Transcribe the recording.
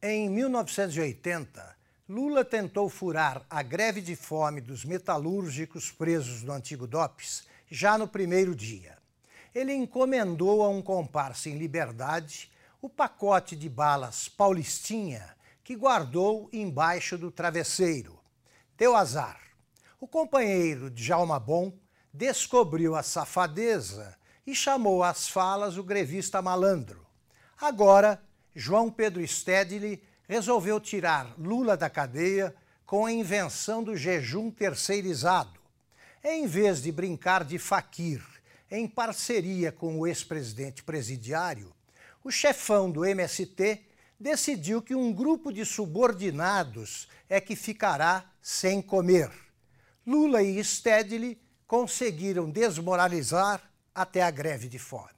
Em 1980, Lula tentou furar a greve de fome dos metalúrgicos presos no antigo DOPS já no primeiro dia. Ele encomendou a um comparsa em liberdade o pacote de balas Paulistinha que guardou embaixo do travesseiro. Deu azar. O companheiro de Jalma Bom descobriu a safadeza e chamou às falas o grevista malandro. Agora, João Pedro Stedley resolveu tirar Lula da cadeia com a invenção do jejum terceirizado. Em vez de brincar de faquir em parceria com o ex-presidente presidiário, o chefão do MST decidiu que um grupo de subordinados é que ficará sem comer. Lula e Stedley conseguiram desmoralizar até a greve de fome.